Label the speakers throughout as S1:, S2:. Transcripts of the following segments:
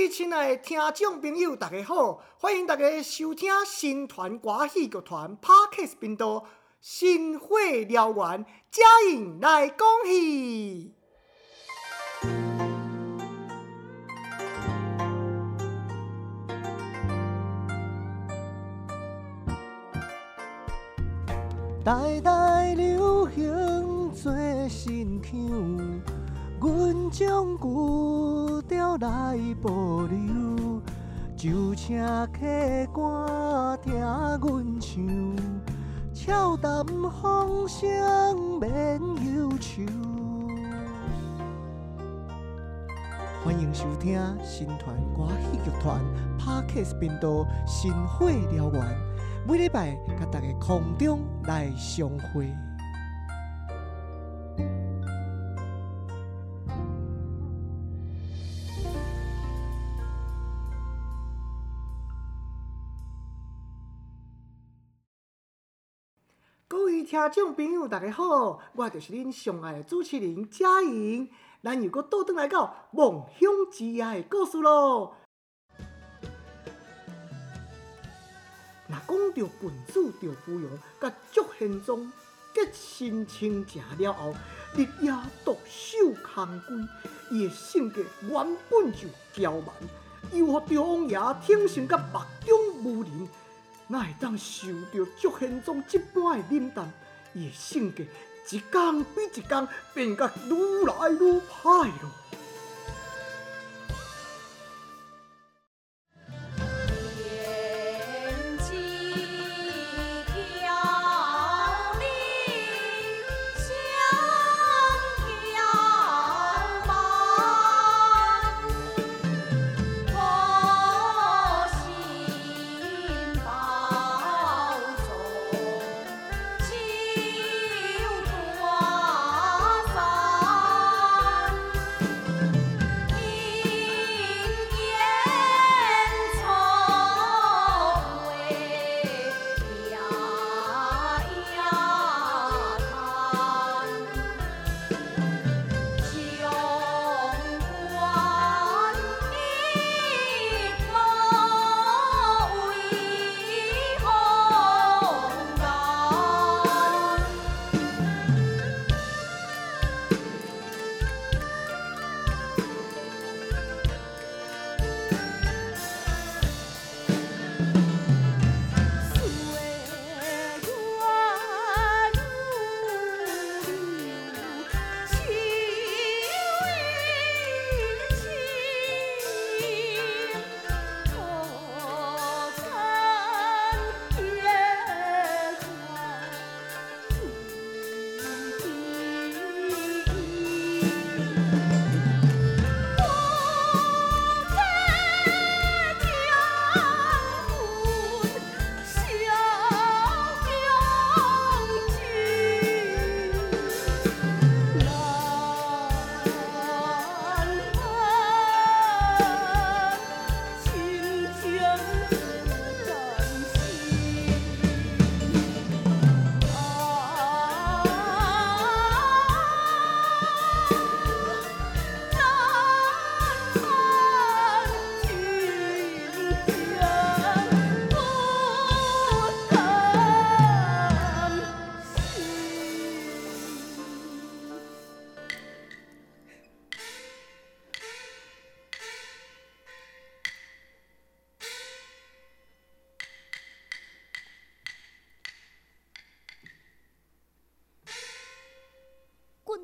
S1: 位亲爱的听众朋友，大家好！欢迎大家收听新团歌戏剧团 Parkes 频道《新火燎原》，嘉颖来讲戏。代代流行做新腔，阮将古调来保留，就请客官听阮唱，俏谈风声免忧愁。欢迎收听新团歌戏剧团 Parkes 频道《新火燎原》。每礼拜，甲大家空中来相会。听众朋友，大家好，我就是恁上爱的主持人嘉莹。咱又搁倒转来到梦想之夜的故事咯。那讲到郡主赵芙蓉甲祝宪宗结亲亲情了后，日夜独守空闺，伊的性格原本就娇蛮，又互赵王爷挺身甲目中无人，哪会当受到祝宪宗这般的冷淡？伊的性格一天比一天变甲愈来愈歹咯。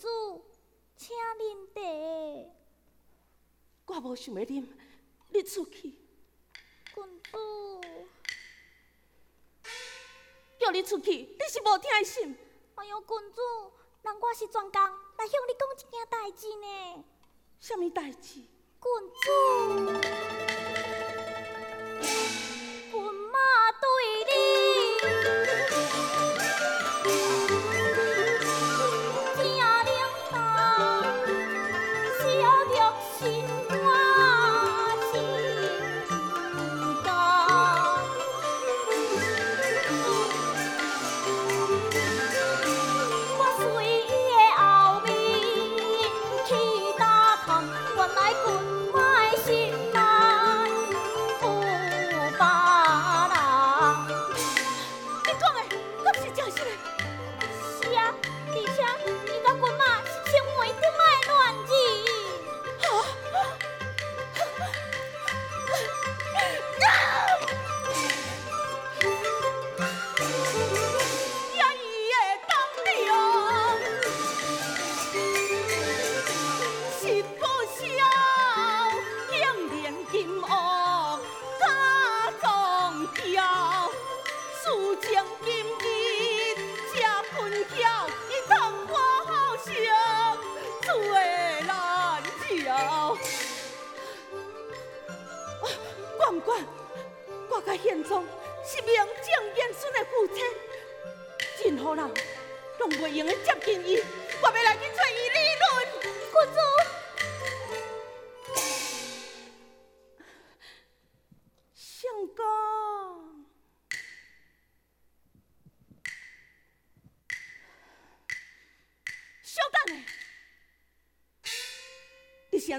S2: 主，请啉茶。
S3: 我无想要啉，你出去。
S2: 郡主，
S3: 叫你出去，你是无听心。
S2: 哎呦，郡主，人我是专工来向你讲一件代志呢。
S3: 什么代志？
S2: 郡主，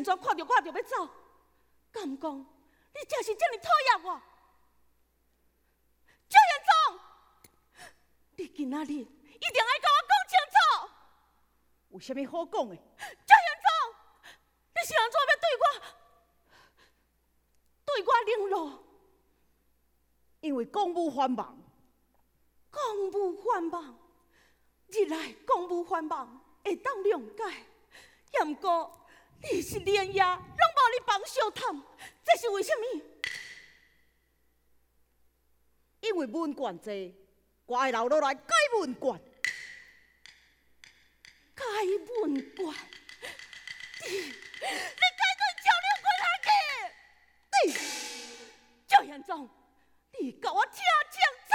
S1: 安怎看到我就要走？敢讲你真是这么讨厌我？赵元忠，你今仔日一定要甲我讲清楚。
S4: 有啥物好讲的？
S1: 赵元忠，你是安怎要对我对我冷落？
S4: 因为公务繁忙，
S1: 公务繁忙，日来公务繁忙会当谅解，也毋过你是连夜拢无你帮小探，这是为什么？
S4: 因为文官济，我爱留落来改文官。
S1: 改文官，你你改对赵六官下去？你赵元忠，你甲我听清楚，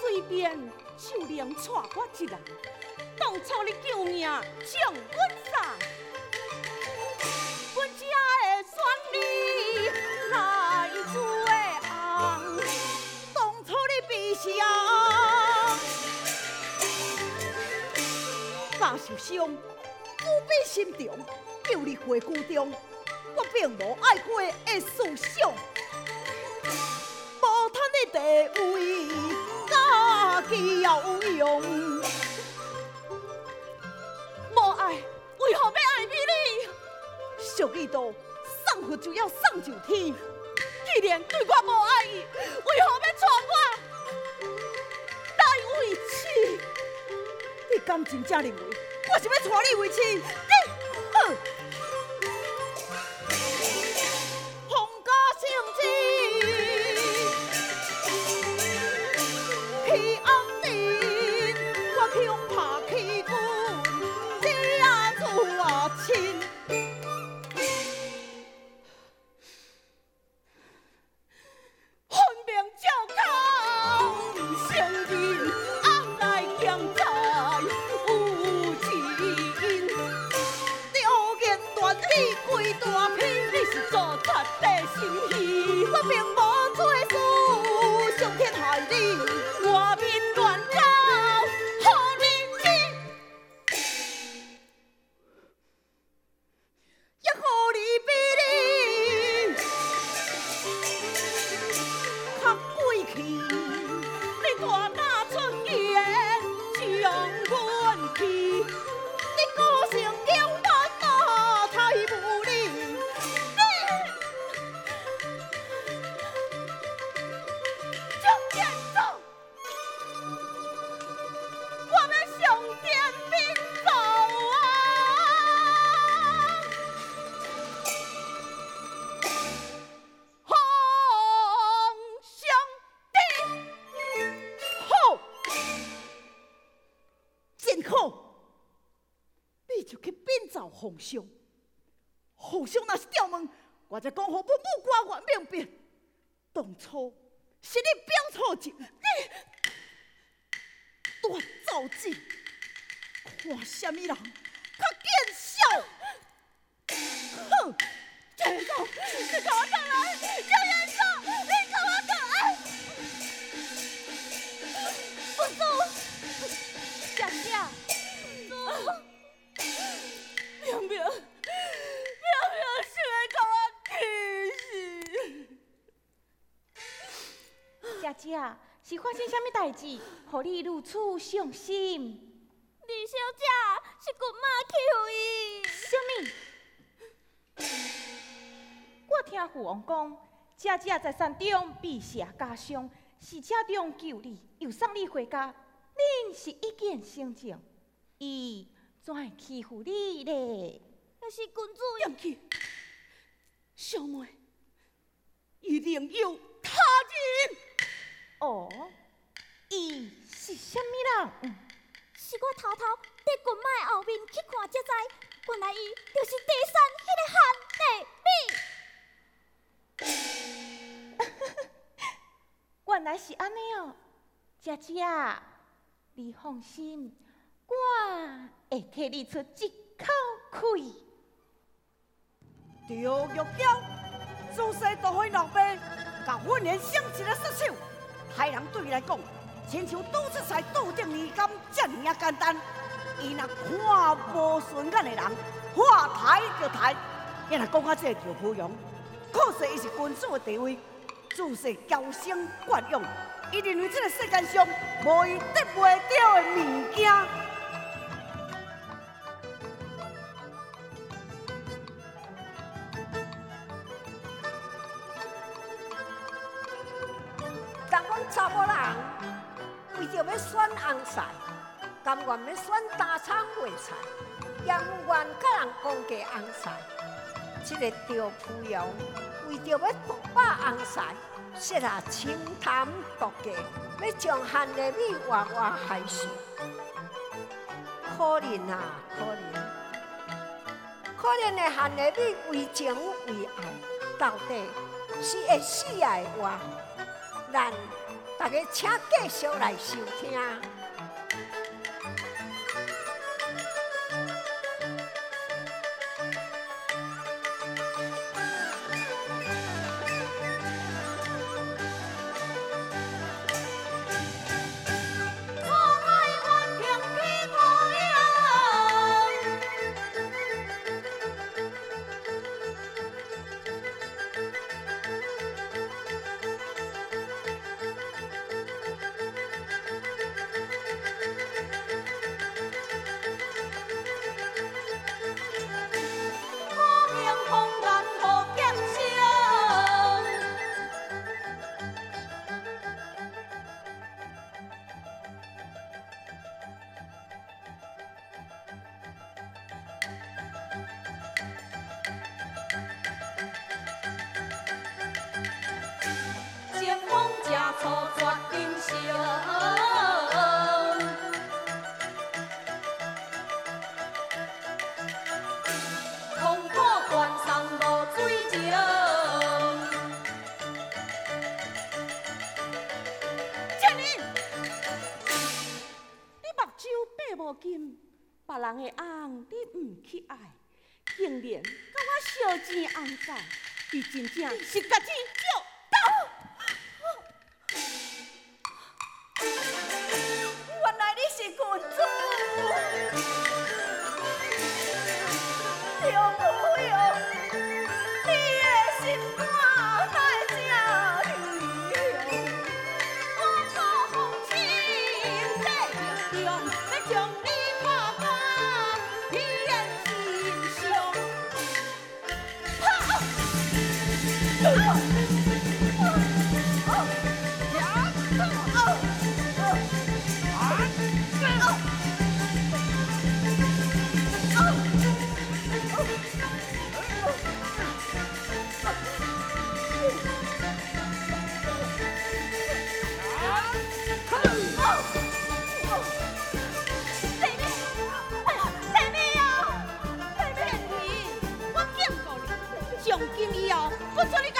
S1: 随便就能娶我一人，当初你救命将阮杀。阮家的选你来做红，当初你必是啊，
S4: 假受伤，苦比心中，救你回故中，我并无爱过的思想，无贪的地位，己有用。
S1: 无爱，为何要爱美你？
S4: 俗语道：送佛就要送上天。
S1: 既然对我无爱意，为何要娶我来为妻？
S4: 你敢真正认为我是要娶你为妻？禀奏皇上。皇上若是刁门，我再讲互文武官员明白。当初是你表错情，你大造子，看什么人较见笑？哼！
S1: 张元宗，你给我过来！
S5: 姐姐，
S1: 是
S5: 发生什么代志，互你如此伤心？
S2: 李小姐是姑妈欺负伊。
S5: 什么？我听父王讲，姐姐在山中被蛇加伤，是车中救你，又送你回家，恁是一见成情，伊怎会欺负你呢？
S2: 那是君主
S1: 念去，小妹，伊另有他人。
S5: 哦，伊是什么人。
S2: 是我偷偷在群马后面去看才知，原来伊就是第三迄个汉内美。
S5: 原来是安尼哦，姐姐，你放心，我会替你出一口气。
S1: 赵玉娇，自细都会老爸，甲训练升级的杀手，害人对伊来讲，亲像赌出菜赌中年柑，这尔啊简单。伊若看无顺眼的人，话抬就抬。伊若讲啊，这条芙蓉，可惜伊是君主的地位，自是娇生惯养，伊认为这个世界上无伊得袂到的物件。
S6: 查某人为着要选红菜，甘愿要选大葱烩菜，也不愿甲人讲价红菜。这个赵芙蓉为着要独把红菜，说啊清谈独价，要将汉丽米活活害死。可怜啊，可怜！可怜的汉丽米为情为爱，到底是会死的话。咱大家请继续来收听。
S1: 竟然甲我烧钱红菜，你真正是家己叫刀。原来你是君主，你的心肝来这里。我错红心在中，要将
S7: 我说你。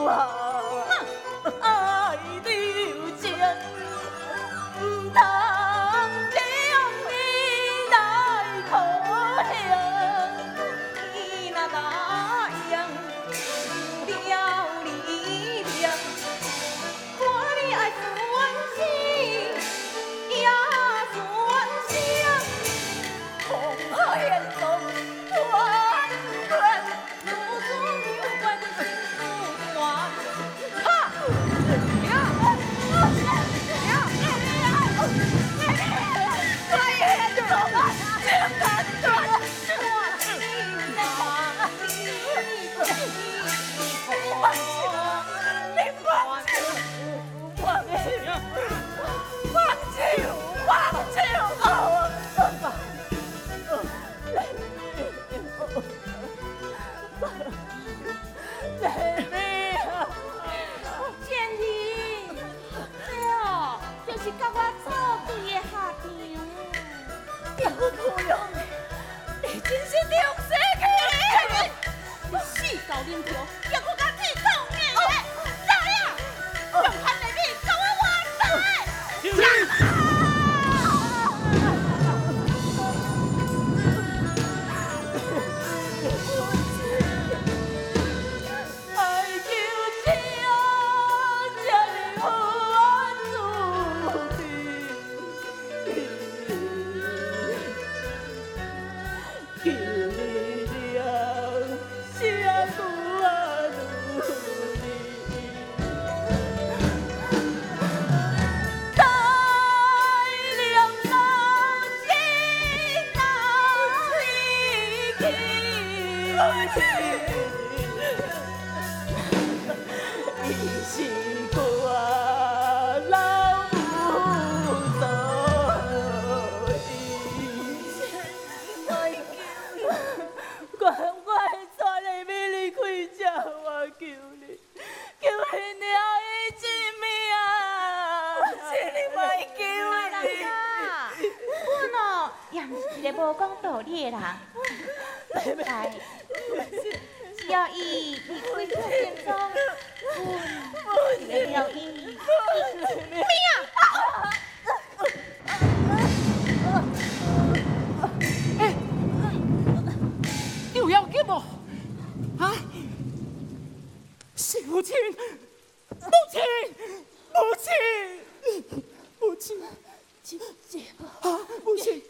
S1: 手
S3: 姐姐
S8: 姐夫不
S5: 行。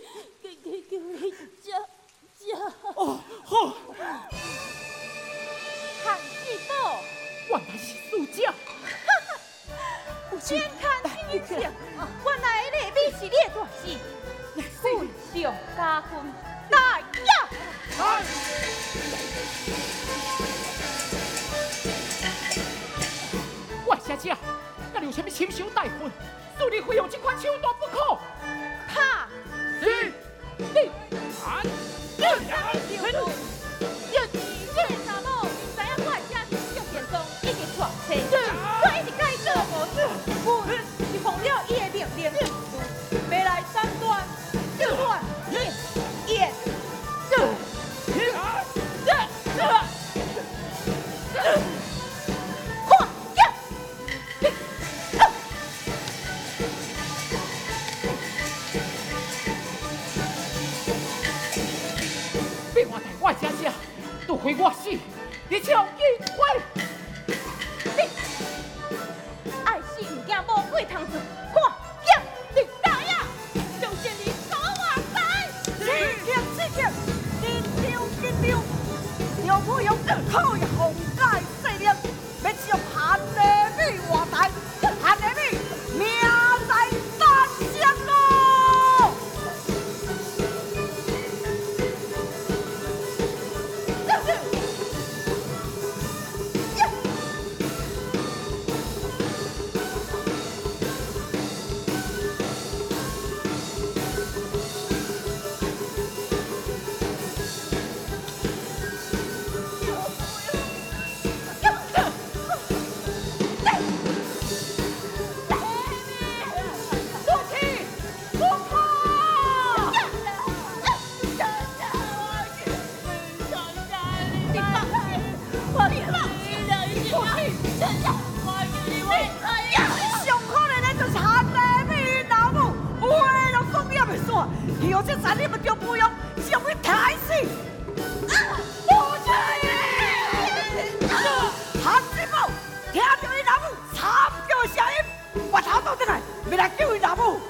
S5: 我
S1: 头倒转来，要来救伊老母。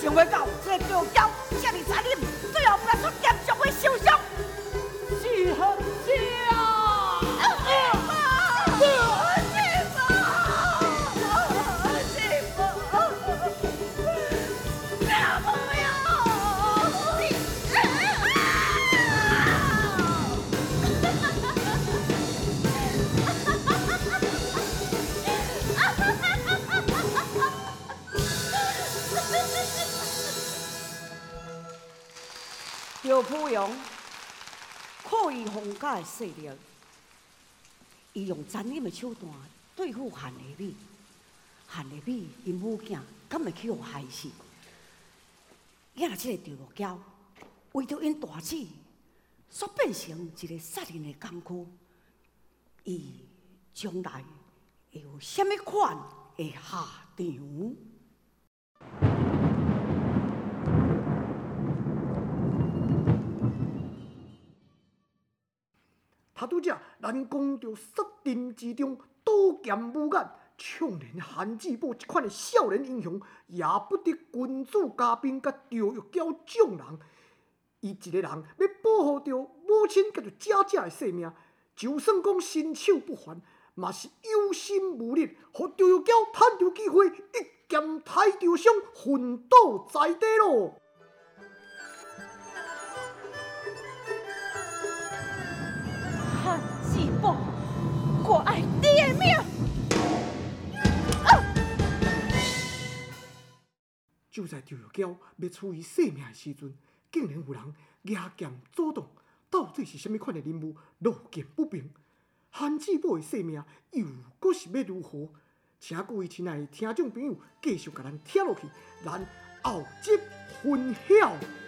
S1: 想不到这个叫娇，这么残
S4: 赵普阳靠伊皇家的势力，伊用残忍的手段对付韩丽美。韩丽美因母囝敢会去互害死？囝即个赵玉娇，为着因大姊，煞变成一个杀人的工具。伊将来会有虾米款的下场？
S9: 他拄则咱讲到杀人之中刀剑无眼，抢连韩志宝这款的少年英雄，也不得君主嘉宾甲赵玉娇众人。伊一个人要保护着母亲甲着姐姐的性命，就算讲身手不凡，嘛是有心无力，互赵玉娇趁着机会一剑抬着伤，昏倒在地咯。就在赵玉娇要处于性命的时阵，竟然有人举剑阻挡，到底是甚么款的人物，路见不平。韩志宝的性命又搁是要如何？请各位亲爱的听众朋友继续甲咱听落去，咱后集分晓。